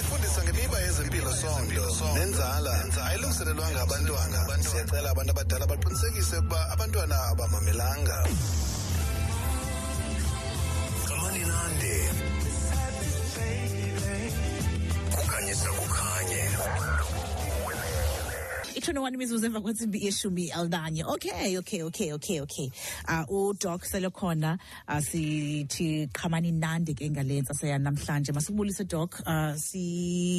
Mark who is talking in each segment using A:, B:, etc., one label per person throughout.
A: ifundisa ngemiba yezempilo sondo nenzala ayilungiselelwanga abantwana siyacela abantu abadala baqinisekise ukuba abantwana abamamelanga
B: Kaninande. Kukhanyisa kukhanye.
C: i-21 imizuzu emva kwentsimbi yeshumi elinanye okay okay okay okay okay uh, udoc selekhona asithi ah, qhamani nandi ke ngale ntsasa yanamhlanje masibulise dok uh, ah, sikwamkele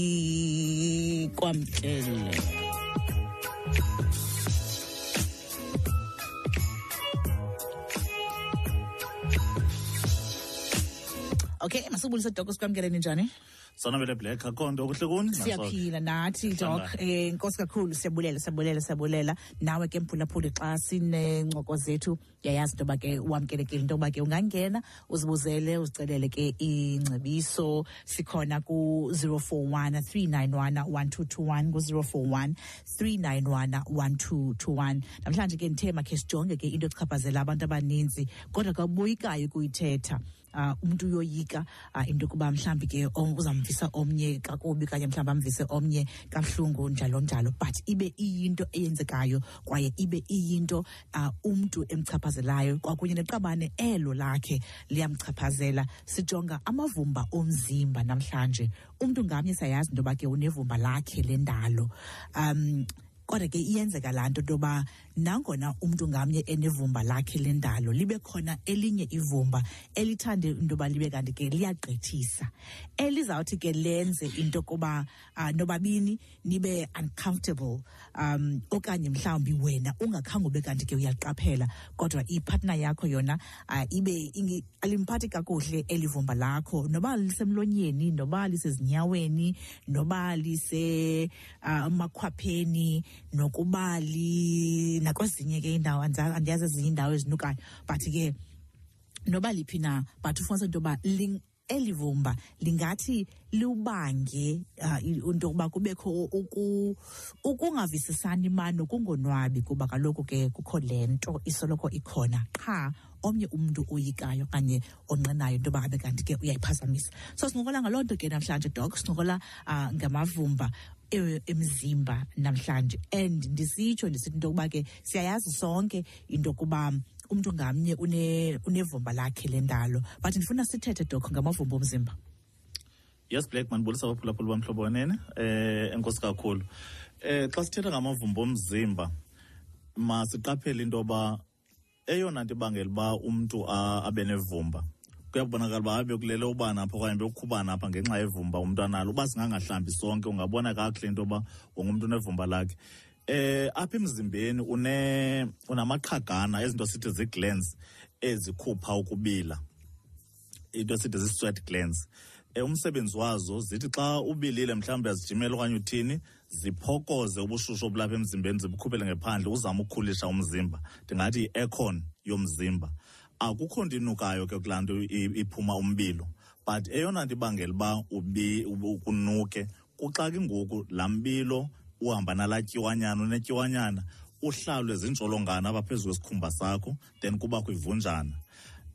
C: okay masibulise dok sikwamkeleni njani
D: sanabele black akho nto kuhle kuni
C: siyaphila nathi dok
D: um
C: eh, nkosi kakhulu siyabulela siyabulela siyabulela nawe ke mphulaphuli xa sinencoko zethu ndiyayazi into yoba ke wamkelekile into yoba ke ungangena uzibuzele uzicelele ke ingcebiso sikhona ku-zero four one three nine one one two two one ngu-zero four one three nine one one two two one namhlanje ke ndithe makhe sijonge ke into echaphazela abantu abaninzi kodwa kabuboyikayo ukuyithetha uh, umntu uyoyika uh, into yokuba mhlawumbi ke uzamvisa omnye kakubi kanye mhlawumbi amvise omnye kabuhlungu njalo njalo but ibe iyinto eyenzekayo kwaye ibe iyinto uh, umntu emchaphazelayo kwakunye neqabane elo lakhe liyamchaphazela sijonga amavumba omzimba namhlanje umntu ngamnye sayazi into yoba ke unevumba lakhe lendalo um kodwa ke iyenzeka laa nto yoba nangona umntu ngamnye enevumba lakhe lendalo libe khona elinye ivumba elithande into yoba libe kanti ke liyagqithisa elizawuthi ke lenze into yokuba uh, nobabini nibe uncomfortable um okanye mhlawumbi wena ungakhange ube kanti ke uyaqaphela kodwa ipartner yakho yona uh, ibe alimphathi kakuhle eli vumba lakho noba lisemlonyeni noba lisezinyaweni noba lise ah, umakhwapheni nokubali nakwezinye ke indawo andiyazi ezinye indawo ezinukayo but ke noba liphi na but ufumanisa into yoba eli vumba lingathi liwubange uh, into yokuba kubekho uku, ukungavisisani mani nokungonwabi kuba kaloku ke kukho le nto isoloko ikhona qha omnye umntu oyikayo okanye onqenayo into yoba abe kanti ke uyayiphazamisa so sincokola ngaloo nto ke namhlanje dok sincokola uh, ngamavumba e, emzimba namhlanje and ndisitsho ndisithi into yokuba ke siyayazi sonke into yokuba umntu ngamnye unevumba une lakhe lendalo but ndifuna sithethe dok ngamavumba omzimba
D: yes black mandibulisa baphulaphula bamhlobo wenene eh enkosi kakhulu eh xa sithetha ngamavumba omzimba masiqaphele into yoba eyona nto ibangela uba umntu abe nevumba kuyabonakala uba abe kulele ubana apha okanye bekukhubana apha ngenxa yevumba umntu analo uba singangahlambi sonke ungabona kakuhle into yoba wonke umntu unevumba lakhe eh apha emzimbeni une unamaqhagana ezinto sithi ziglands ezikhupha ukubila into esithi zii-sweat glands e, umsebenzi wazo zithi xa ubilile mhlawumbi azijimela okanye uthini ziphokoze ubushushu obulapha emzimbeni zibukhuphele ngephandle uzama ukukhulisha umzimba ndingathi yi-econ yomzimba akukho nto inukayo ke kulaa nto iphuma umbilo but eyona nto ibangela uba kunuke kuxa ke ngoku laa mbilo uhamba nalaa tyiwanyana unetyiwanyana uhlalwe ziintsholongane apha phezu kwesikhumba sakho then kubakho ivunjana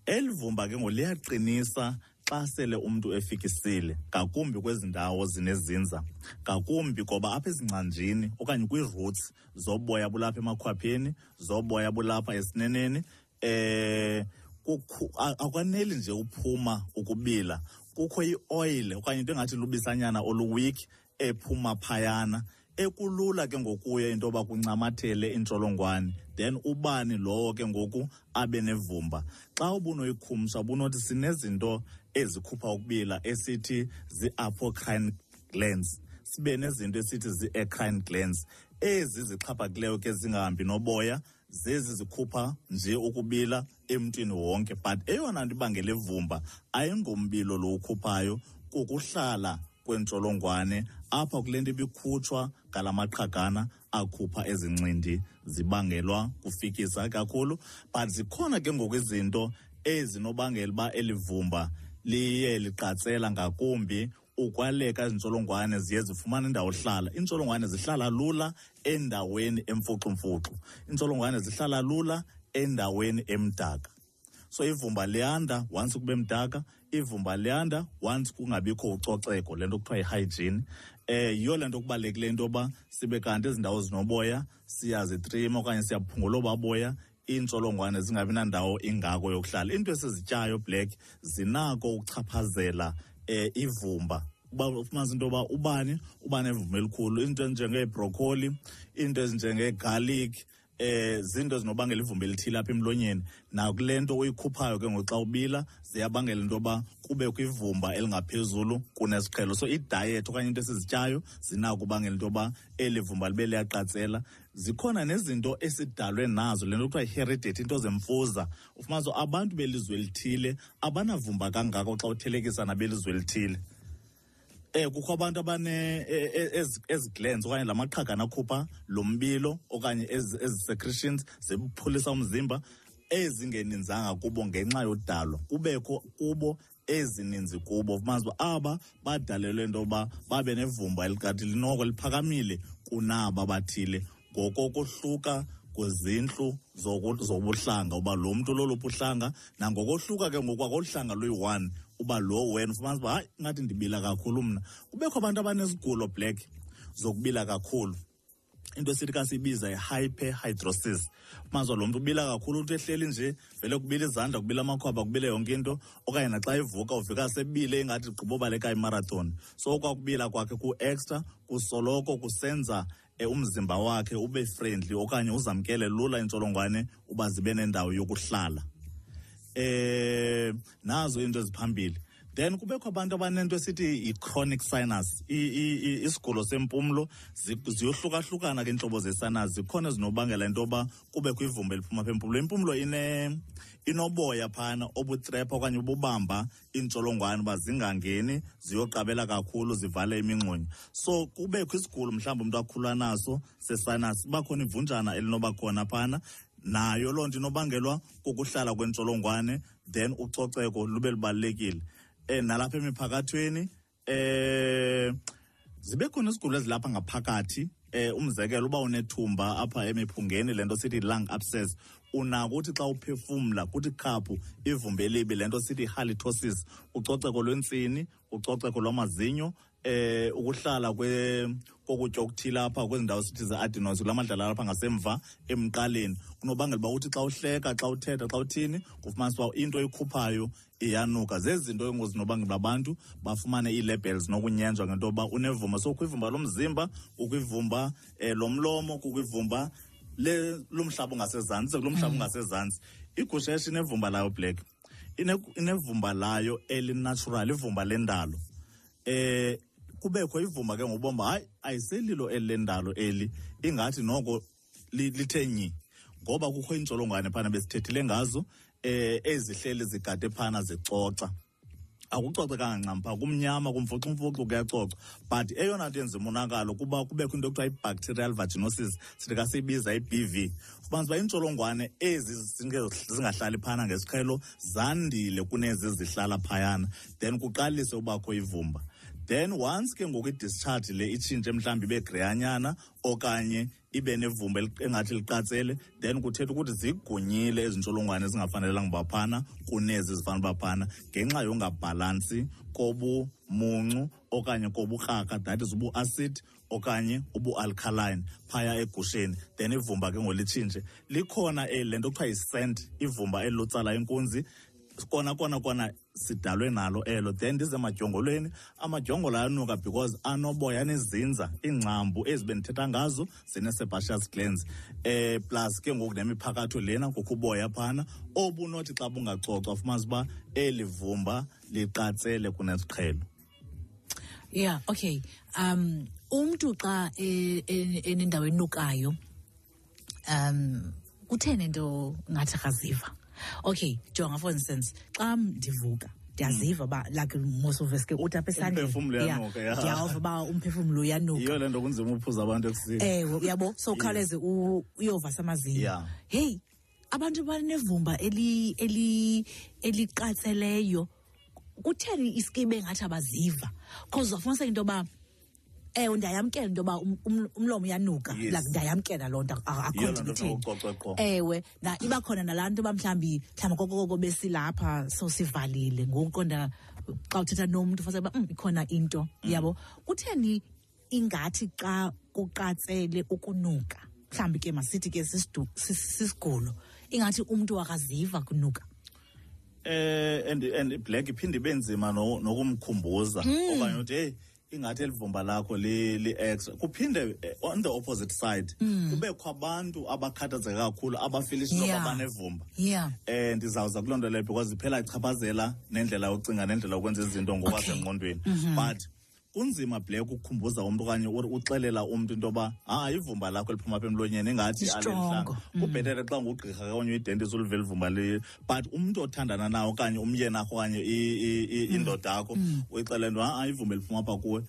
D: eli vumba ke ngoku liyaqinisa xa sele umntu efikisile ngakumbi kwezi ndawo zinezinza ngakumbi ngoba apha ezingcanjini okanye kwii-roots zoboya bulapha emakhwapheni zoboya bulapha esineneni eh kukho a- akwaneli nje uphuma ukubila kukho ioyile okanye into engathi lubisanyana oluweak ephuma phayana ekulula ke ngokuya into yoba kuncamathele intsholongwane then ubani lowo ke ngoku abe nevumba xa ubunoyikhumsha ubunothi sinezinto ezikhupha ukubila esithi zii-apocrine glands sibe nezinto esithi zii-acrine glands ezi zixhaphakileyo ke zingahambi noboya zezi zikhupha nje ukubila emntwini wonke but eyona nto ibangela ivumba ayingumbilo lo ukhuphayo kukuhlala kwentsholongwane apha kule nto ibikhutshwa ngala maqhagana akhupha ezincindi zibangelwa kufikisa kakhulu but zikhona ke ngoku izinto ezinobangela uba eli vumba liye liqatsela ngakumbi ukwaleka izintsholongwane ziye zifumana indawo hlala iintsholongwane zihlala lula endaweni emfuxumfuxu iintsholongwane zihlala lula endaweni emdaka so ivumba liyanda once kube mdaka ivumba liyanda once kungabikho ucoceko le nto kuthiwa yi-hygiene eh yiyo le nto kubalulekile into yoba sibe kanti ezindawo zinoboya siyazitrima okanye siyaphungula obaboya iintsholongwane zingabi nandawo ingako yokuhlala into esizityayo black zinako ukuchaphazela um ivumba uba ufumanisa into yoba ubani uba nevumba elikhulu into ezinjengeebroccoli into ezinjengeegarlic eh zinto ezinobangela ivumba elithile apha emlonyeni nakule nto uyikhuphayo ke ngoxa ubila ziyabangela into yoba kube kwivumba elingaphezulu kunesiqhelo so idayethi okanye into esizityayo zinakubangela into yoba eli vumba libe liyaqatsela zikhona nezinto esidalwe nazo le nto kuthiwa iheredity into zemfuza ufumanisa abantu belizwe elithile abanavumba kangako xa uthelekisa nabelizwe elithile eh kukho abantu abane e, e, eziglands okanye lamaqhagana akhupha lo mbilo okanye ezi secretions ziphulisa umzimba ezingeninzanga kubo ngenxa yodalwa kubekho kubo ezininzi kubo ufumanisa uba aba badalelwe into yoba babe nevumba eliqathi linoko liphakamile kunaba bathile ngokokohluka kwezindlu zobuhlanga uba lo mntu loluphi uhlanga nangokohluka ke ngokwakoluhlanga luyi-one uba lo wena ufumanisa uba hayi ingathi ndibila kakhulu mna kubekho abantu abanezigulo black zokubila kakhulu into esithi ka siyibiza yi-hyperhidrosis umazwa lo mntu ubila kakhulu umntu ehleli nje vele kubila izandla kubila amakhwaba kubila yonke into okanye naxa evuka uvika sebile ingathi gqubobaleka imarathon so kwakubila kwakhe ku-extra kusoloko kusenza eh, umzimba wakhe ube friendly okanye uzamkele lula intsholongwane uba zibe nendawo yokuhlala eh nazo iinto eziphambili then kubekho abantu abanento esithi yi-chronic sinus isigulo sempumlo ziyohlukahlukana ke iintlobo ze-sinus zikhona ezinobangela into yoba kubekho ivumba eliphuma apha empumlo impumlo inoboya phana obutrepa okanye obubamba iintsholongwane uba zingangeni ziyoqabela kakhulu zivale imingxunya so kubekho isigulo mhlawumbi umntu akhula naso se-sinus uba khona ivunjana elinoba khona phana nayo loo nto inobangelwa kukuhlala kwentsholongwane then ucoceko lube lubalulekile um nalapha emiphakathweni um zibe khona izigulo ezilapha ngaphakathi eh umzekelo uba unethumba apha emiphungeni lento sithi lung abscess unako uthi xa uphefumla kuthi khaphu ivumbe elibi lento sithi halitosis ucoceko lwentsini ucoceko lwamazinyo eh ukuhlala kwe kokutya okuthile apha kwezi ndawo sithi ze-adinos kula madlala alapha ngasemva emqaleni kunobangela uba uthi xa uhleka xa uthetha xa uthini kufumanisa uba into oyikhuphayo iyanuka zezinto engozinobangela abantu bafumane ii-labels nokunyenjwa ngento yoba unevumba so kwivumba lomzimba kukwivumba um eh, lomlomo kukwivumba lomhlaba ungasezantsi sekulomhlaba mm. ungasezantsi igusha eshinevumba layo black inevumba layo elinatural ivumba lendalo eh kubekho ivumba ke ngobomba hayi ayiselilo eli lendalo eli ingathi noko lithe nyi ngoba kukho iintsholongwane phana besithethile ngazo eh ezihleli zigade phana zicoca akucoce kangancam phaa kumnyama kumfuxumfuxu kuyacoca but eyona nto yenza umonakalo kuba kubekho into ekuthiwa i-bacterial vaginosis sithi kasiyibiza i-b v fumanisa uba iintsholongwane ezi zingahlali phayana ngesiqhelo zandile kunezi zihlala phayana then kuqalise ubakho ivumba then once ke ngoku idischarge le itshintshe mhlawumbi ibe greyanyana okanye ibe nevumba engathi liqatsele then kuthetha ukuthi zigunyile ezi ntsholongwane ezingafanelanga uba phana kunezi zifanele uba phana ngenxa yongabhalansi kobumuncu okanye kobukraka that is ubuacid okanye ubualkaline phaya egusheni then ivumba ke ngolitshintshe likhona eh, le nto kuthiwa yisent ivumba eli lotsala inkunzi kona kona kona sidalwe nalo elo then ndize emadyongolweni amadyongolo ayanuka because anoboya anezinza iingcambu ezi bendithetha ngazo zinesebacious glands eh plus ke ngoku nemiphakatho lena kukho uboya phana obunothi xa bungacocwa fumanisa uba eli vumba liqatsele kunesiqhelo
C: yeah okay um umntu xa e, e, enendawo enukayo um kutheni into ngathi raziva okay jonga for instance xa ndivuka ndiyaziva uba like mosoveske uthi apha esandlendiyawuva uba umphefumlo uyanuka
D: yiyo le nto kunzima uphuza abantu ekusini
C: ewe uyabo so ukhawuleze uyovasa amazinyo heyi abantu banevumba eli eli eliqatseleyo kutheni isikibe engathi abaziva because wafumanisa into yoba ewe ndiyayamkela into yoba um, um, umlomo uyanuka
D: yes.
C: like ndiyayamkela loo nto akho nto
D: ndithini
C: ewe na iba khona nalaa nto uba mhlawumbi mhlawumbi kokokoko besilapha so sivalile ngoku qonda xa uthetha nomntu fase uba um ikhona into mm. yabo kutheni ingathi xa kuqatsele ukunuka mhlawumbi ke masithi ke sisigulo ingathi umntu akaziva kunuka
D: eh and and black iphinde ibe nzima nokumkhumbuza hmm. okanye uthi hey ingathi elivumba lakho li-extra kuphinde eh, on the opposite side mm. kubekho abantu abakhathazeka kakhulu abafilisha
C: yeah.
D: loba banevumba
C: yeah.
D: um ndizawuza kuloo nto leyo because iphela ichaphazela nendlela yocinga nendlela yokwenza izinto ngokwasengqondweni okay. mm -hmm. but kunzima black ukukhumbuza umntu okanye uxelela umntu into yoba ha ivumba lakho liphuma apha emlonyeni ingathi alelihlanga mm. kubhetere xa ngugqirha okanye uyidentist ulivela ivumba liye but umntu othandana nawo okanye umyeni akho okanye mm. indoda yakho mm. uyixelela nto ha ivumba liphuma apha kuwe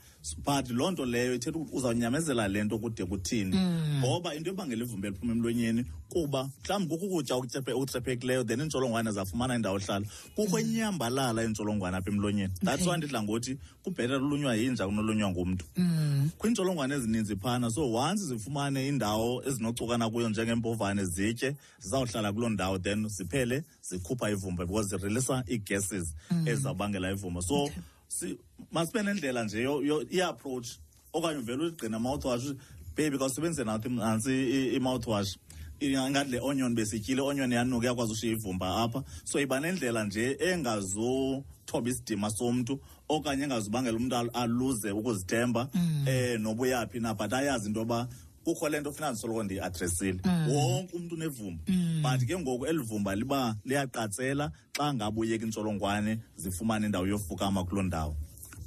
D: but loo nto leyo ithetha ukuthi uzawunyamezela le nto kude kuthini ngoba into yobangela ivumba liphuma emlonyeni kuba mhlawumbi kukho ukutya okutrephekileyo then iintsholongwane zafumana indawo hlala kukho inyambalala iintsholongwane apha emlonyeni that's why ndidla ngothi kubhetere ulunywa yinja kunolunywa ngumntu mm. kwiintsholongwane ezininzi phana so once zifumane indawo ezinocukana kuyo njengembovane zitye zizawuhlala kuloo ndawo then ziphele zikhupha ivumba because zirelisa ii-gases mm. ezizawubangela ivumba so okay. si, masibe nendlela nje iapproach okanye uvele uligcina mouthwash baby kawusebenzise nathi nantsi i-mouthwash ingathi le onion besityile onion yanuka yakwazi ushiya ivumba apha so iba nendlela nje engazuthoba isidima somntu okanye engazubangela umntu aluze ukuzithemba mm. eh nobuyaphi na but ayazi into yoba kukho le nto funeka ndisoloko ndiyiadresile mm. wonke umntu unevumba mm. but ke ngoku eli vumba liba liyaqatsela xa ngaba uyeka iintsholongwane zifumane indawo yofukama kuloo ndawo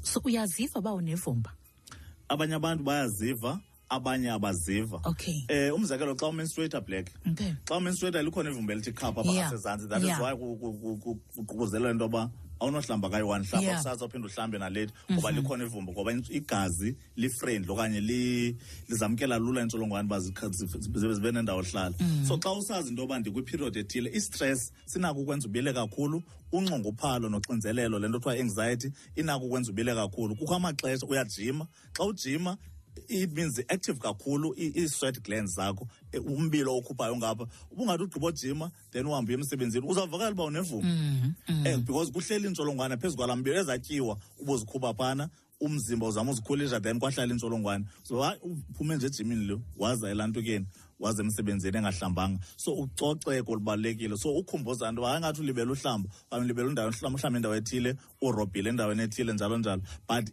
C: so uyaziva uba unevumba
D: abanye abantu bayaziva abanye abaziva
C: okay
D: eh umzekelo xa umenstruator black
C: okay
D: xa umenstruator likhona ivumba elithi khapha basezantsi
C: yeah.
D: that
C: yeah.
D: is why kuququzelwa into yoba awunohlamba kayo one hlamba
C: yeah.
D: kusasa uphinde uhlambe nalate mhm. ngoba likhona ivumba ngoba igazi li-friendly okanye lizamkela lula iintsholongwane uba zibe nendawo hlala mm. so xa usazi into yoba ndikwiperiod ethile i-stress sinako ukwenza ubile kakhulu unxonguphalo noxinzelelo le nto kuthiwa anxiety inako ukwenza ubile kakhulu kukho amaxesha uyajima xa ujima it means active kakhulu ii-sweat glands zakho e, umbilo okhuphayo ngapha ubungathi ugqiba ojima then uhambe uye emsebenzini uzawuvakala uba unevuma mm, mm. Eh, because kuhleli iintsholongwane phezu kwalaa mbilo ezatyiwa ubuzikhupha phana umzimba uzama uzikhulisa then kwahlala intsholongwane so uphume nje ejimini lo waza elantukeni waze emsebenzini engahlambanga so ucoceko lubalulekile so ukhumbuza nto angathi ulibele uhlamba okanye ulibele undawo uhlamba uhlamba indawo ethile urobhile endaweni ethile njalo njalo but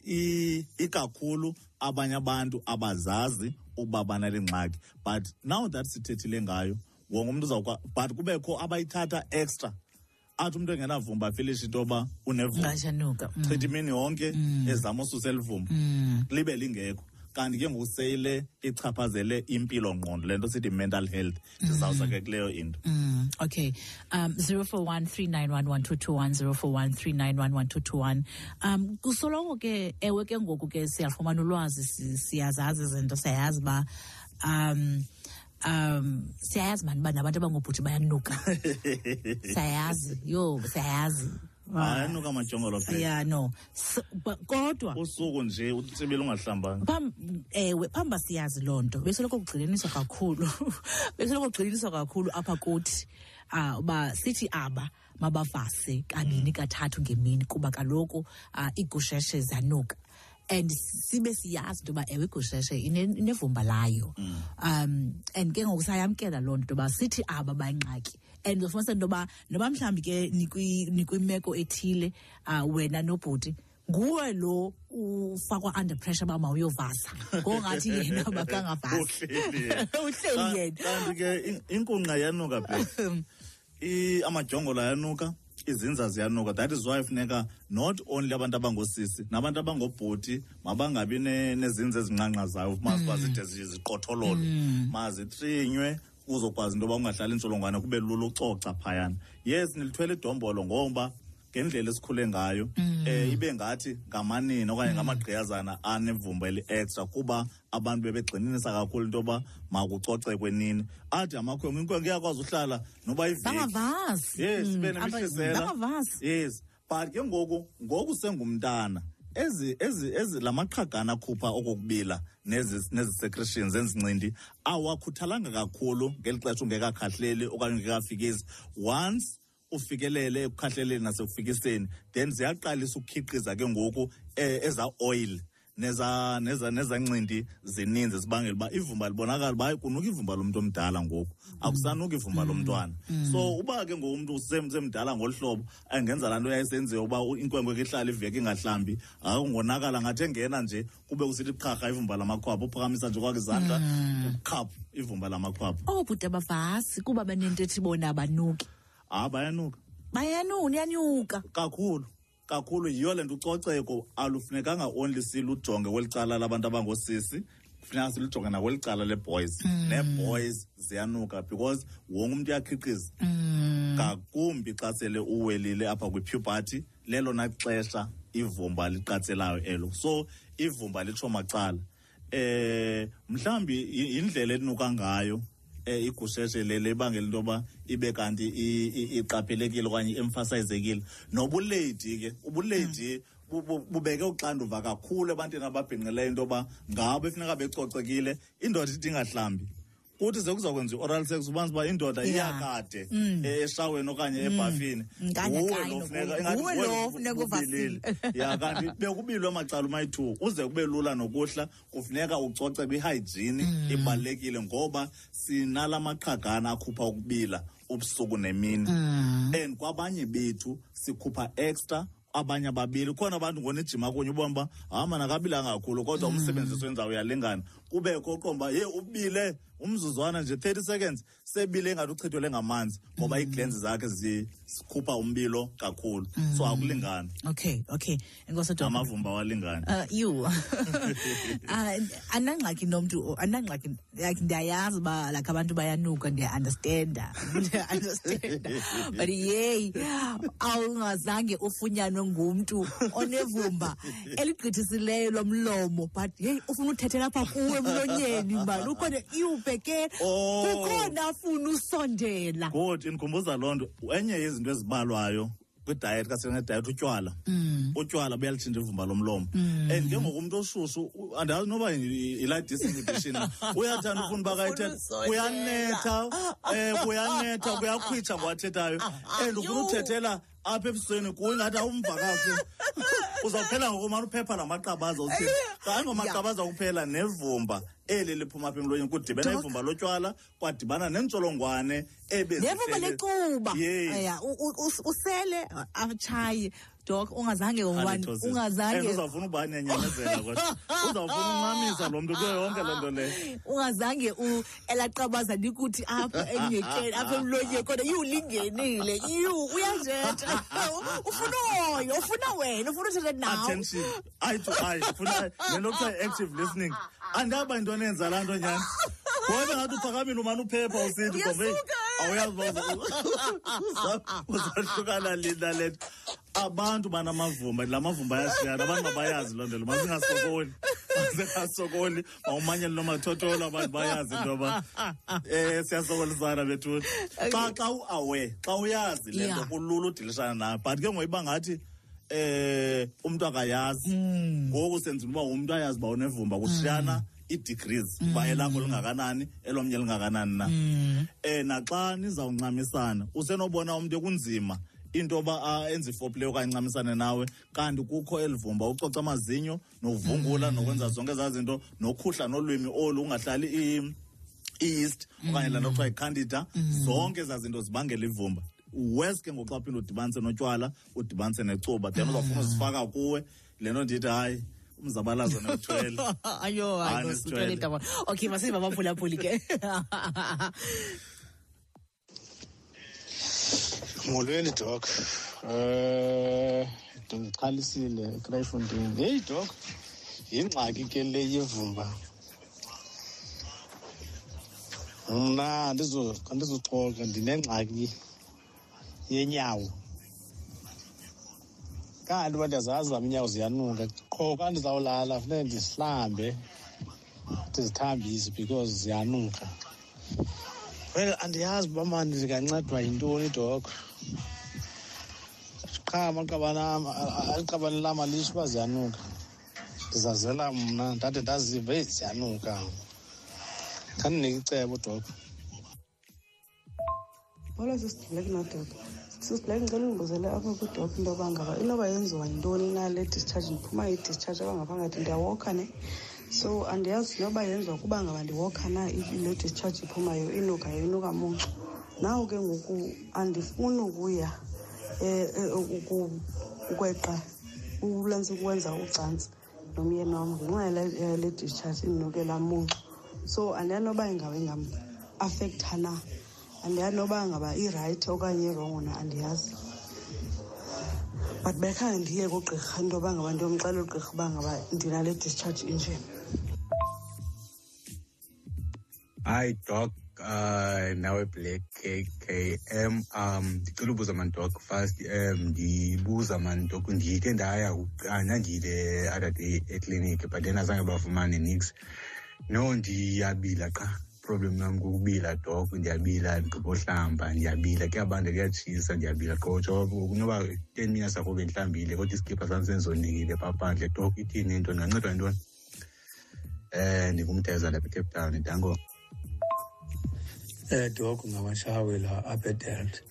D: ikakhulu abanye abantu abazazi ukuba banale ngxaki but now that sithethile ngayo wonke umntu uzawukwa but kubekho abayithatha extra athi umntu engenavumba afilishe into yoba unevumba
C: mm.
D: chitha imini yonke mm. ezama ususe elivumba mm. libe lingekho kanti ke ngoku seyile ichaphazele impilo ngqondo le nto sithi mental health ndizawuza ke kuleyo into
C: mm, okay um 0413911221 um kusoloko ke ewe ke ngoku ke siyafumana ulwazi siyazazi izinto siyayazi uba um um siyayazi mani uba nabantu abangobhuti bayanuka siyayazi yho siyayazi
D: ayanuka amajongolo phela
C: ya no So, ba- kodwa
D: usuku nje utsibile ungahlambanga
C: Pam- ewe phambi siyazi loo nto besoloko kugxininiswa kakhulu besoloko kugxininiswa kakhulu apha kuthi ah, uba sithi aba mabavase kabini kathathu ngemini kuba kaloku uh, iigusheshe zanuka and sibe siyazi into yoba ewe igusheshe inevumba layo mm. um and ke ngoku sayamkela loo nto yoba sithi aba bayingxaki and uzofumanisa into yoba noba mhlawumbi ke nikwimeko ethile um wena nobhuti nguwe lo ufakwa under pressure uba mawuyovasa ngongathi yena makangavasi
D: uhleli yena kanti ke inkunqa yanuka amadyongola ayanuka izinza ziyanuka that is why funeka not only abantu abangoosisi nabantu abangobhuti mabangabi nezinza ezinqanqazayo ufumanisa uba mm. zide ziqothololo mm. mazitrinywe uzokwazi into yoba ungahlali intsholongwane kube lula ucoca phayana yes nilithwele idombolo ngoba ngendlela esikhule ngayo mm. eh ibe ngathi ngamanini okanye mm. ngamagqiyazana anevumba eli-extra kuba abantu bebegxininisa kakhulu into yoba makucocekwe nini athi amakhwenkwe inkwenkwe iyakwazi uhlala noba iveki yes ibe
C: mm,
D: nemihlisela yes but ke ngoku ngoku sengumntana ezi ezi ezi lamaqhagana akhupha okokubila nezi nezisekrishini zenzincindi awakhuthalanga kakhulu ngeli xesha ungekakhahleli okanye ungekafikisi once ufikelele ekukhahleleni nasekufikiseni then ziyaqalisa ukukhiqiza ke ngoku eh, eza oil neza neza neza ncindi zininzi zibangela uba ivumba libonakala uba kunuka ivumba lomntu omdala ngoku akusanuka ivumba mm. lomntwana mm. so uba ke ngumntu semdala ngolu hlobo angenza laa nto yayisenziwa uba inkwenkwe ke ihlala iveki ingahlambi akungonakala ngathi engena nje kube usithi qharha ivumba lamakhwapha uphakamisa nje kwakhe izandla mm. ubuqhaphu ivumba lamakhwapha
C: oobhuti oh, abavasi kuba banento ethi bona abanuki
D: hayi ah, bayanuka
C: bayanuka uyanyuka
D: kakhulu kakhulu yiyo le nto ucoceko alufunekanga only silujonge kweli cala labantu abangoosisi kufuneka silujonge nakweli cala lee-boys mm. nee-boys ziyanuka because wonke umntu uyakhiqiza mm. ngakumbi xa sele uwelile apha kwi-puberty lelona xesha ivumba liqatselayo elo so ivumba litsho macala eh mhlambi indlela enuka ngayo eh, igusheshe lele ibangela into yoba ibe kanti iqaphelekile okanye emfasayizekile nobuledi ke ubuledi mm. bubeke uxanduva kakhulu ebantwini ababhinqileyo into yoba ngabo efuneka becocekile indoda ithi ingahlambi kuthi sekuzakwenza i-oral sex ubanzi uba indoda iyakade mm. e, eshaweni okanye mm.
C: ebhafini
D: nguwe lo funeka
C: uvasilile
D: ya kanti bekubilwe amacala umayi-two uze kube lula nokuhla kufuneka ucoce kwihygiene mm. ibalulekile ngoba sinala maqhagana akhupha ukubila ubusuku nemini and kwabanye bethu sikhupha extra abanye ababili khona abantu ngonijima kunye ubona uba hama nakabilanga kakhulu kodwa mm. umsebenzi esiwenzayo uyalingana kubekho uqomba ye ubile umzuzwana nje 30 seconds sebile engathi uchithwele ngamanzi ngoba mm. iiglenzi zakhe zikhupha umbilo kakhulu so mm. akulingani
C: okay okay
D: amavumba awalingani
C: uh, you uh, anangxaki nomntu anangxaki like ndiyayazi uba like abantu bayanuka ndiyaunderstanda ndiyaunderstanda but yeyi awungazange ufunyanwe ngumntu onevumba eligqithisileyo lo mlomo but yeyi ufuna uthethe lapha kuwe emlonyeni mani ukhona iwubhekela
D: Oh.
C: kukhona afuna usondela
D: good indikhumbuza loo nto enye yezinto ezibalwayo kwidayethi ka selling diet utywala mm. utywala buyalithinta ivumba lomlomo mm. and ke ngoku umntu oshushu andazi noba yi-light disinhibition uyathanda ufuna uba kayithetha kuyanetha um ah, ah, eh, ah, kuyanetha kuyakhwitsha ngowathethaayo and ufuna uthethela apha ebusweni kuyo ingathi awumva kahle uzawuphela ngokumane uphepha la maqabaza uthi hayi ngomaqabaza kuphela nevumba eli liphuma apha emlonyeni kudibena ivumba lotywala kwadibana
C: nentsholongwane
D: ebezilecuba
C: ya usele atshaye dok ungazange wani ungazange
D: uzawufuna uba nenyamezela kodwa uzawufuna uncamisa lo mntu kuyo yonke le nto le
C: ungazange elaqabaza ndikuthi apha enyekeni apha emlonyeni kodwa iwu lingenile iwu uyazetha ufuna uhoyo ufuna wena ufuna uthetha
D: nawo eye to eye ndifuna le nto kuthiwa i-active listening andaba into nenza laa nto nyhani ngoba ngathi uphakamile umane uphepha usithi ngoba
C: eyi,
D: awuyazi uba uza- uzahlukana lina le nto abantu banamavumba la mavumba ayashiyana abantu mabayazi loo nto le masingasokoli masingasokoli mawumanyele nomathotholo abantu bayazi into yoba um siyasokolisana bethuni xa xa u-aware xa uyazi le nto
C: Yeah.
D: kulula udilishana nayo but ke ngoyiba ngathi eh umuntu akayazi mm. ngoku senza uba umuntu ayazi uba unevumba kushiyana mm. ii-degrees uba mm. elakho lingakanani elomnye lingakanani na um naxa nizawuncamisana usenobona umntu ekunzima into yoba ah, enze ifoplay okanye ncamisane nawe kanti kukho elivumba ucoca amazinyo novungula mm. nokwenza zonke ezaa zinto nokhuhla nolwimi olu ungahlali i-east okanye laa nto kuthiwa yicandida zonke ezaa zinto zibangela ivumba worse ke ngoxa uphinde udibanise notywala udibanise necuba then uzawufuna uzifaka kuwe le nto ndithi hayi umzabalazo nethwele
C: ayo ayithwele okay masiva abaphulaphuli ke
E: molweni dok um eh, ndixhalisile ekrayfontein heyi dok yingxaki ke le yevumba mna andizoxoka ndinengxaki yenyawo kanti uba ndiyazazi zam inyawo ziyanuka qho ka ndizawulala funeke ndizihlambe ndizithambise because ziyanuka well andiyazi uba mani ndingancedwa yintoni dok qha amaqabane am aliqabane lam alisho uba ziyanuka ndizazela mna ndade ndazive ziyanuka ndandinike icebo dok
F: Hola sisi Black Madop. Sisi Black ngicela ungibuzele apha kudop into yoba ngaba inoba yenziwa yintoni na le discharge ndiphuma i-discharge apha ngaphakathi ndiyawokha ne so andiyazi noba yenziwa kuba ngaba ndiwokha na le discharge iphumayo inuka inuka muncu naw ke ngoku andifuni ukuya um ukweqa ulenza ukwenza ucantsi nomyeni wam ngenxa yale discharge indinoke lamunxa so andiyanoba ingabe ingamafektha na andiyanoba ngaba irayithi okanye irongo na andiyazi but bekhange ndiye kugqirha into yoba ngaba ndiyomxela ugqirha uba ngaba ndinale discharge injeni
G: hi doc uh, nawe black kkm um ndicela ubuza mandoc fast um ndibuza mandoc ndike ndaya kuqanda ndile other day eclinic but then azange bafumane nix no ndiyabila qha problem yam kukubila dok ndiyabila ndigqibohlamba ndiyabila kuyabanda kuyatshisa ndiyabila qotsho kunoba ten minutes akho bendihlambile kodwa isikipha sam senzonikile paphandle dok ithini into ndingancedwa yintoni Eh ndingumdeza lapha eCape Town, danko.
H: Eh Dogo ngamashawe la apha eDelt.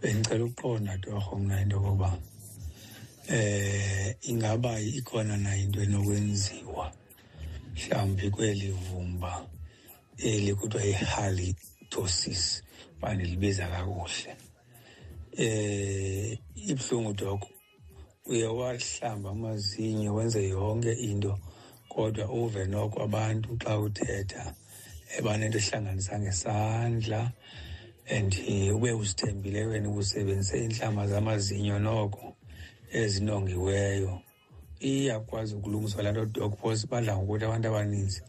H: Bengicela ukuqonda Dogo mna into yokuba eh ingaba ikhona na into enokwenziwa mhlawumbi kweli vumba eli kuthiwa ihalitosis bandilibiza kakuhle eh ibuhlungu Dogo uye wahlamba amazinyo wenze yonke into kodwa uve noko abantu xa uthetha ebanento ehlanganisa ngesandla and eh, ube uzithembile wena ukusebenzise iintlama zamazinyo noko ezinongiweyo iyakwazi ukulungiswa laa nto dok pos badla ngokuthi abantu abaninzi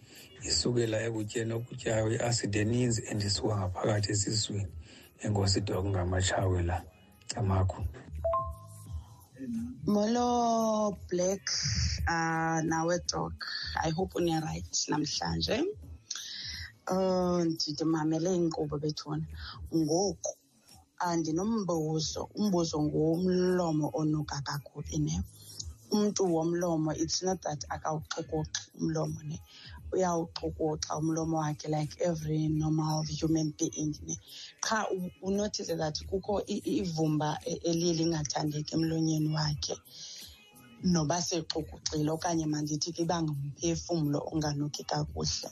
H: isukela ekutyeni okutyayo i-acid eninzi endisuka ngaphakathi esiswini enkosi dok ngamatshawe la Camagu.
F: Molo Black uh, nawe Doc. I hope une right namhlanje. Uh, ndidimamele inkqubo bethuna ngoku andinombuzo umbuzo ngowomlomo onuka kakubi ne umntu womlomo it's not that akawuxekoxi umlomo ne uyawuxukuxa umlomo wakhe like every normal human being ne qha unothise that kukho ivumba e, eliye lingathandeki emlonyeni wakhe noba sexukuxile okanye mandithi ke iba ngumphefumlo onganuki kakuhle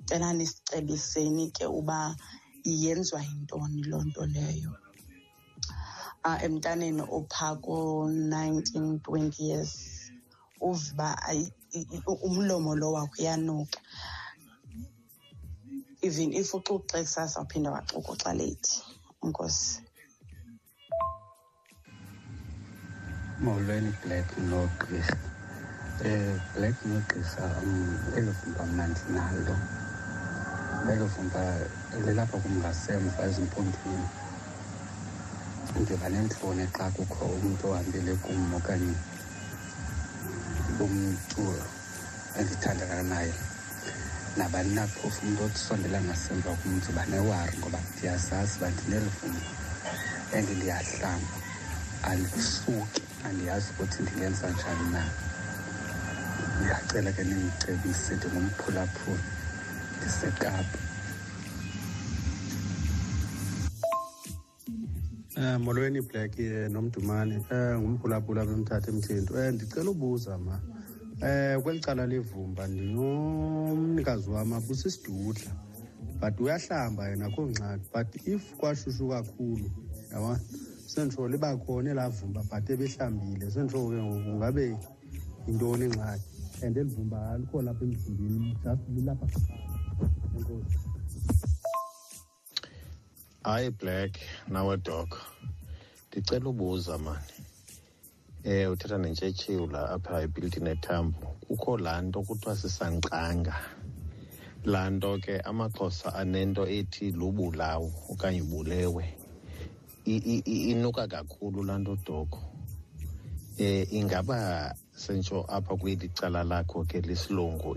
F: ndicela nisicebiseni ke uba yenziwa yintoni loo nto leyo uh, emntaneni opha ko-19 20 years uve uba umlomo lo wakho uyanuka even if uxuxa kusasa uphinde waxuka xa leyithi inkosi
H: molweni black nogqirha um black nogqirha um, elo vumba mna ndinalo elo vumba lilapha kum ngasemva ezimpontweni ndiba neentloni xa kukho umntu ohambele kum okanye umntu endithandana naye nabani na phofu umntu otisondela ngasemva kumntu banewari ngoba ndiyazazi uba ndinelivumo and ndiyahlamba andisuki andiyazi ukuthi ndingenza njani na ndiyacela ke nindicebise ndingumphulaphula ndisekapa
I: Um molweni black eh, nomdumane um ngumphulaphula bemthatha emthinto um ndicela ubuza ma um kweli cala levumba ndinomnikazi wam abusisidudla but uyahlamba yena kho ngxaki but if kwashushu kakhulu yaba senditsho liba khona elaa vumba but ebehlambile senditsho ke ngoku ngabe yintoni ingxaki and eli vumba alikho lapha emzimbini just lilapha enkosi
J: hayi black nawe dok ndicela ubuza mani eh uthetha nentshetsheu la apha ibhilidi nethambo kukho laa nto kuthiwa sisanqanga laa nto ke amaxhosa anento ethi lubulawo okanye ubulewe inuka kakhulu laa nto doko eh ingaba sentsho apha kweli cala lakho ke lesilungu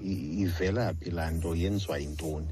J: ivela phi laa nto yenziwa yintoni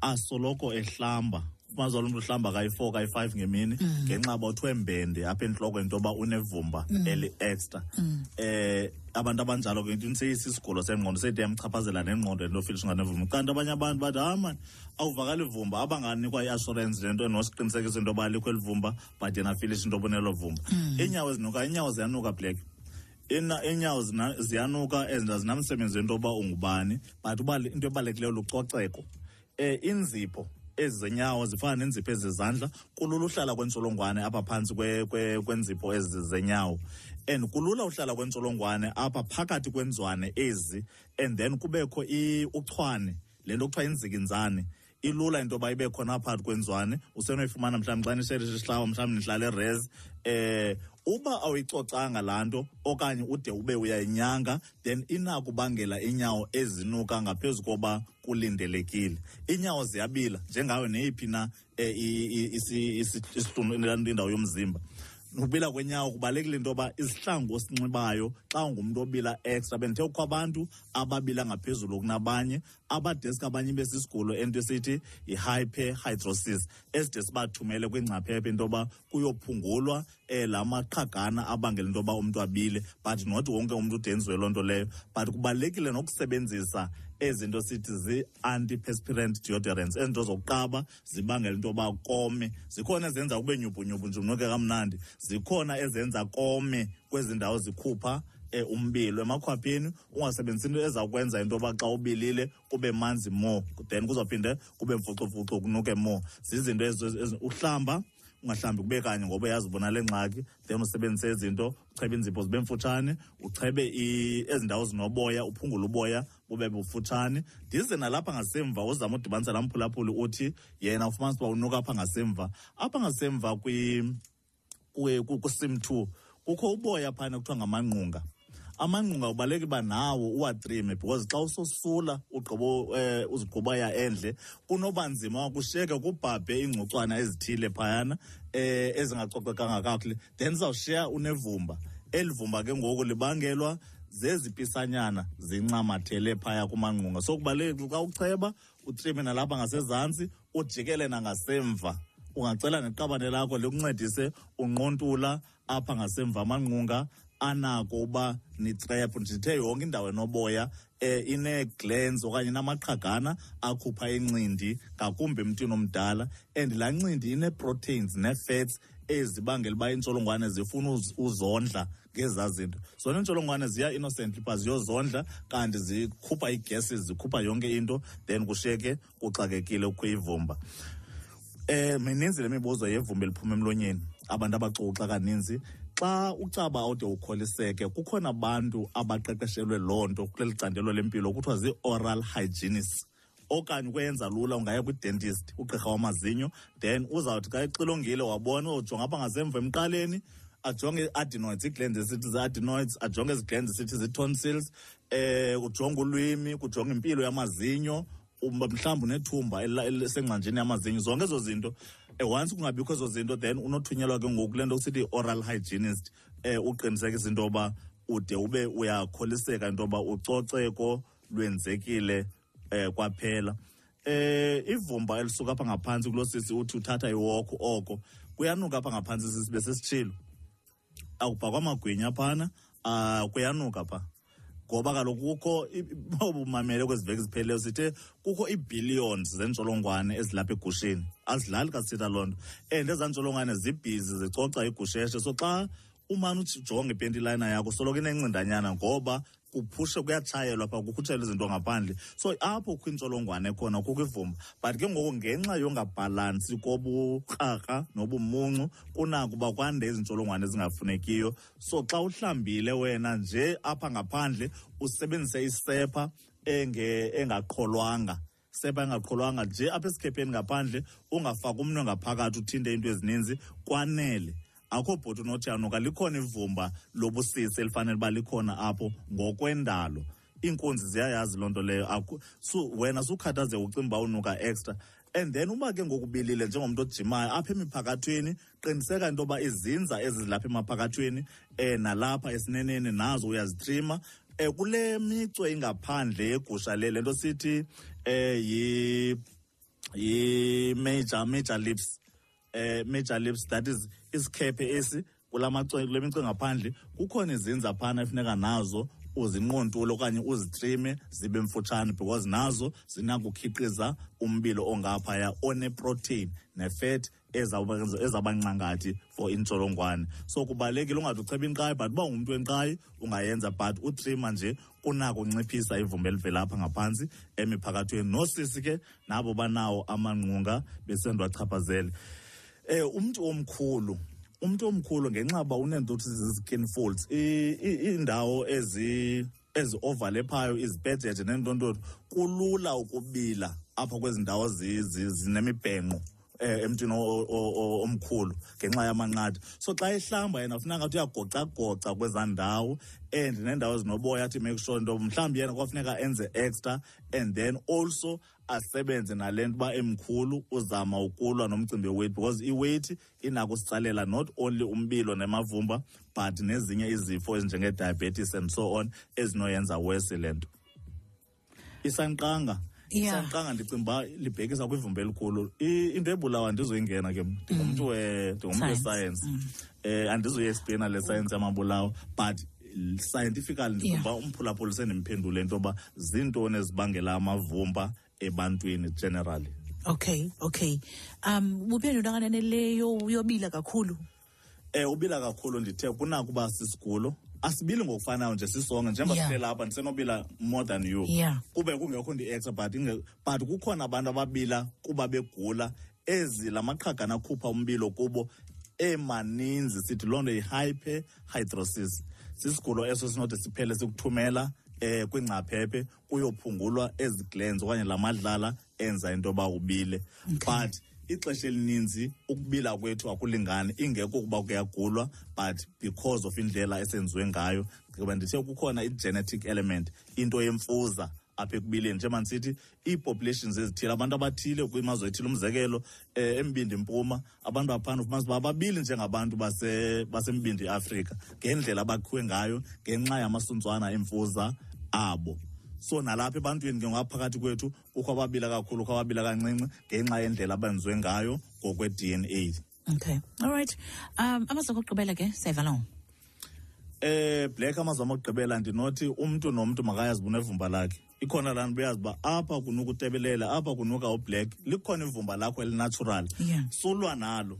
D: asoloko ehlamba umazala umntu uhlamba kayi-four kayi-five ngemini mm. ngenxa uba uthiwe mbende apha entloko into yoba unevumba mm. eli-extra mm. eh abantu abanjalo ke into seyisi isigulo sengqondo seyide yamchaphazela nengqondo into ofile singanevumba kanti abanye abantu bathi hayi ah, mani awuvakali vumba abanganikwa i-assurance le nto nosiqinisekisa into yoba alikho eli vumba but yena afilishe into obunelo vumba iinyawo ezinuka iinyawo ziyanuka black ina iinyawo ziyanuka and azinamsebenzi wento yoba ungubani but uba into ebalulekileyo lucoceko um inzipho ezi zenyawo zifana nenzipho ezizandla kulula uhlala kwentsholongwane apha phantsi kwenzipho ezi zenyawo and kulula uhlala kwentsholongwane apha phakathi kwenzwane ezi and then kubekho uchwane le nto kuthiwa inzikinzane ilula into yoba ibe khona phakathi kwenzwane usenoyifumana mhlawumbi xa nishelisa isihlawa mhlawumbi nihlale erez eh uba awuyicocanga laa nto okanye ude ube uyayinyanga then inakubangela iinyawo ezinuka ngaphezu koba kulindelekile iinyawo ziyabila njengayo neyiphi na eh, indawo yomzimba nokubila kwenyawo kubalekile into yoba izihlangu osinxibayo xa ungumntu obila extra bendithe kukho abantu ababila ngaphezulu kunabanye abadesk abanye besisigulo ento esithi yi-hyperhidrosis eside sibathumele kwingcaphephe into yoba kuyophungulwa um eh, la maqhagana abangela into yoba umntu abile but not wonke umntu udenziwe loo nto leyo but kubalulekile nokusebenzisa ezi nto sithi zi-antiperspirant deodorants ezi nto zokuqaba zibangela into yoba kome zikhona ezenza kube nyubhunyubhu nje unoke kamnandi zikhona ezenza kome kwezi ndawo zikhupha um umbilo emakhwapheni ungasebenzisi into ezawukwenza into yoba xa ubilile kube manzi more then kuzophinde kube mfuxufutxu kunuke more zizinto uhlamba ungahlambi kube kanye ngoba uyazi ubona le ngxaki then usebenzise izinto uchebe iinzipho zibe mfutshane uchebe ezi ndawo zinoboya uphungule uboya bube bufutshane ndize nalapha ngasemva uzama udibanisa laa mphulaphuli uthi yena ufumanisa uba unuka apha ngasemva apha ngasemva kusim two kukho uboya phana kuthiwa ngamangqunga amangqunga ubaleka uba nawo uwatrime because xa usosula ugqibo um eh, uzigquba ya endle kunoba nzima wakushiyeke kubhabhe iingcucwana ezithile phayana um eh, ezingacocekanga kakuhle then zawushiya unevumba eli vumba ke ngoku libangelwa zezi pisanyana zincamathele phaya kumangqunga so kubalulekile xa ucheba utrime nalapha ngasezantsi ujikele nangasemva ungacela neqabane lakho likuncedise unqontula apha ngasemva amanqunga anako uba nitrep ndithe yonke indawo enoboya um inee-glens okanye inamaqhagana akhupha incindi ngakumbi emntwini omdala and laa ncindi inee-proteins nee-fats ezibangela uba iintsholongwane zifuna uzondla ngezaa zinto zona iintsholongwane ziya innocently pha ziyozondla kanti zikhupha ii-gases zikhupha yonke into then kushiyeke uxakekile ukho ivumba eh mininzi lemibuzo yevumba eliphuma emlonyeni abantu abacuxa kaninzi xa ucaba awude ukholiseke kukhona abantu abaqeqeshelwe loo nto kuleli candelo lempilo kuthiwa zii-oral hygienist okanye ukwenza lula ungaya kwidentist ugqirha wamazinyo then uzawuthi xa exilongile wabona ujonga apha ngasemva emqaleni ajonge i-adenoids ii-glands esithi zi-adenoids ajonge ezi-glands esithi zi-tonsils eh ujonga ulwimi kujonga impilo yamazinyo uba mhlawumbi unethumba elisengcanjini yamazinyo zonke ezo zinto eh, once kungabikho ezo zinto then unothunyelwa ke ngoku le nto kusithi i-oral hygienist um eh, uqinisekisa into yoba ude ube uyakholiseka into yoba ucoceko lwenzekile um kwaphela eh ivumba elisuka apha ngaphantsi kulosisi uthi uthatha iwoko oko kuyanuka apha ngaphantsi sisi besisitshilo akubhakwa amagwinya phana uh, kuyanuka pha ngoba kaloku kukho ubumamele kwezi veki ziphelileyo sithe kukho iibillions zeentsholongwane ezilapha egusheni azidlali kasithetha loo nto and ezaa ntsholongwane zibhizi zicoca igusheshe so xa umane ujonge ipenti ilayina yakho soloko inencindanyana ngoba kuphushe kuyatshayelwa pha kukhutshelwa izinto ngaphandle so apho kukho intsholongwane khona kukho ivumba but ke ngoku ngenxa yongabhalansi kobukrarha nobumuncu kunako uba kwande izintsholongwane ezingafunekiyo so xa uhlambile wena nje apha ngaphandle usebenzise isepha engaqholwanga enge seba engaqholwanga nje apha esikhepheni ngaphandle ungafaki umnwe ngaphakathi uthinte into ezininzi kwanele akho bhoti unothi anuka likhona ivumba lobusisi elifanele uba likhona apho ngokwendalo iinkunzi ziyayazi loo nto leyo so wena sukhathazeka ucinga uba unuka extra and then uba ke ngokubilile njengomntu ojimayo apha emiphakathweni qiniseka into yoba izinza ezizilapha emaphakathweni um nalapha esineneni nazo uyazitrima um kule micwe ingaphandle yegusha le le nto sithi um yi-major major lips um major lips that is isikhephe esi kula macwe kule micwe ngaphandle kukhona izinza phana efuneka nazo uzinqontule okanye uzitrime zibe mfutshane because nazo zinakukhiqiza umbilo ongaphaya oneprotein nefet ezabancangathi for intsholongwane so kubalulekile ungathi ucheba inkqayi but uba ungumntu wenkqayi ungayenza but utrima nje kunako unciphisa ivumba elivela apha ngaphantsi emiphakathweni noosisi ke nabo banawo amanqunga besendiwachaphazele eh umntu omkhulu umntu omkhulu ngenxa uba uneentotsi zezi-skin folds iindawo ezi eziovalephayo izipetete neentontoto kulula ukubila apha kwezi ndawo zinemibhenqo eh, emntwini omkhulu ngenxa yamanqatha so xa ehlamba yena funeka ngathi uyagocagoca kwezaa ndawo and neendawo ezinoboya athi make sure into mhlawumbi yena kwafuneka enze extra and then also asebenze nale nto uba emkhulu uzama ukulwa nomcimbi weweight because iweight inakusitsalela not only umbilo nemavumba but nezinye izifo ezinjengediabetes and so on ezinoyenza worse le nto isanqanga
C: yeah.
D: isanqanga ndicinga uba libhekisa kwivumba elikhulu into ebulawa ndizoyingena ke ndingumntu mm. ndingumntu wesayensi um mm. eh, andizoyexplaina le sayensi yamabulawa but scientifically ndicinga uba yeah. umphulaphula sendimphendule into yoba ziintoni ezibangela amavumba ebantwini generally
C: okay okay um bubeni unangananeleyo uyobila kakhulu
D: eh ubila kakhulu ndithe kunakuba sisigulo asibili ngokufanayo nje sisonke njengoba
C: yeah.
D: sihleli apha ndisenobila more than you
C: yeah.
D: kube kungekho ndi-exa but but kukhona abantu ababila kuba begula ezi la maqhagana akhupha umbilo kubo emaninzi sithi loo nto yi-hyperhydrosis sisigulo eso sinothi siphele sikuthumela eh kwingcaphephe kuyophungulwa ezi glands okanye la madlala enza into yoba ubile but ixesha elininzi ukubila kwethu akulingani ingekho ukuba kuyagulwa but because of indlela esenziwe ngayo ngoba ndithe kukhona i-genetic element into yemfuza apha ekubileni njengoba ndisithi ii-populations ezithile abantu abathile kwimazwe ethile umzekelo um embindi mpuma abantu baphandle ufumanisa uba babili njengabantu basembindi afrika ngendlela abakhiwe ngayo ngenxa yamasuntswana emfuza abo so nalapha ebantwini ke ngaphakathi kwethu kukho ababila kakhulu kukho ababila kancinci ngenxa yendlela abenziwe ngayo ngokwe-dn a
C: okay all right um amazwi okugqibela ke siyayivala ngo
D: eh black amazwi am okugqibela ndinothi umntu nomntu makayazi bunevumba lakhe ikhona laa nto uyazi uba apha kunuka utebelela apha kunuka ublack likhona ivumba lakho elinatural
C: yeah.
D: sulwa nalo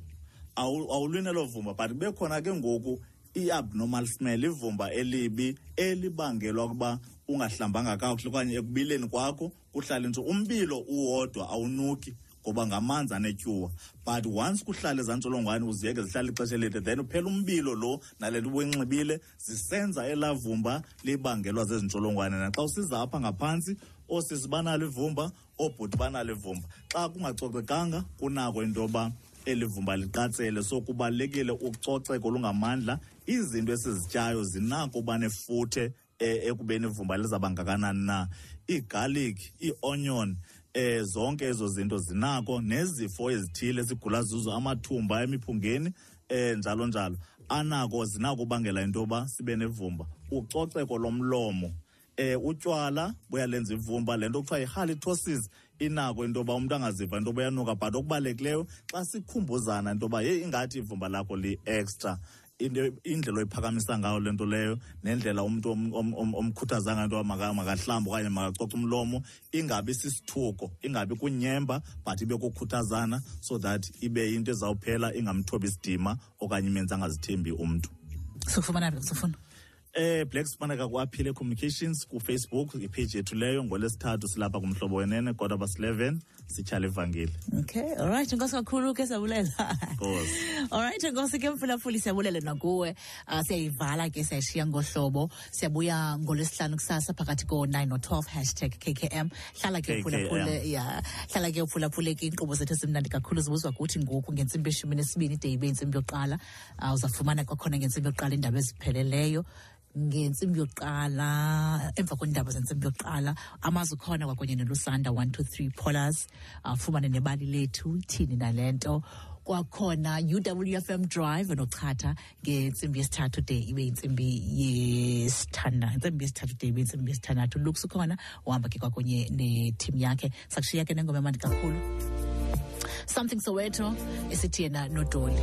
D: awulwini elo vumba but kube khona ke ngoku i-abnormal smell ivumba elibi elibangelwa ukuba ungahlambanga kakuhle okanye ekubileni kwakho kuhlale nje umbilo uwodwa awunuki ngoba ngamanzi anetyuwa but once kuhlale ezaa ntsholongwane uziyeke zihlale ixesha elide then uphela umbilo lo nale nto ubuyinxibile zisenza elaa vumba libangelwa zezi ntsholongwane naxa usiza apha ngaphantsi oosisi banalo ivumba oobhuti banalo ivumba xa kungacocekanga kunako into yoba eli vumba liqatsele so kubalulekile ucoceko olungamandla izinto esizityayo zinako uba nefuthe eh, ekubeni ivumba lizaba ngakanani na iigarlic ii-onion eh zonke ezo zinto zinako nezifo ezithile sigula zuzo amathumba emiphungeni eh njalo njalo anako zinako ubangela into yoba sibe nevumba ucoceko lomlomo eh utywala buyalenza ivumba le nto kuthiwa yi-halitosis inako into yoba umntu angaziva into yoba uyanuka but okubalulekileyo xa sikhumbuzana into yoba yeyi ingathi ivumba lakho li-extra indlela oyiphakamisa ngayo le nto leyo nendlela umntu omkhuthaza ngayo into yoba makahlambe okanye makacoca umlomo ingabi sisithuko ingabi kunyemba but ibe kokhuthazana so that ibe into ezawuphela ingamthobi isidima okanye imenzi angazithembi umntu
C: sifumana phi sifuna
D: eh black sifumaneka kwaphile communications kufacebook ipage yethu leyo ngolesithathu silapha kumhlobo wenene kodwa bas 11 sitshala ivangeli
C: okay alright nkosi kakhulu ke siyabulela alright nkosi ke mfulafuli siyabulela nakuwe uh, siyayivala ke siyayishiya ngohlobo siyabuya ngolwesihlanu kusasa phakathi ko-9 no-12 hashtag kkm hlala ke uphulaphule ya hlala ke uphulaphule ke iinkqubo zethu ezimnandi kakhulu zibuzwa kuthi ngoku ngentsimbi eshumi nesibini ide ibe intsimbi yokuqala uh, uzafumana kwakhona ngentsimbi yokuqala iindaba ezipheleleyo ngentsimbi yokuqala emva kweendaba zentsimbi yokuqala amazwi khona kwakunye nelusanda one two three polars afumane nebali lethu ithini nale nto kwakhona uwfm drive nochatha ngentsimbi yesithathu de ibe intsimbi yesithanda intsimbi yesithathu de ibe intsimbi yesithandathu lux ukhona uhamba ke kwakunye netim yakhe sakushiya ke nengoma emandi kakhulu something soweto esithi yena nodoli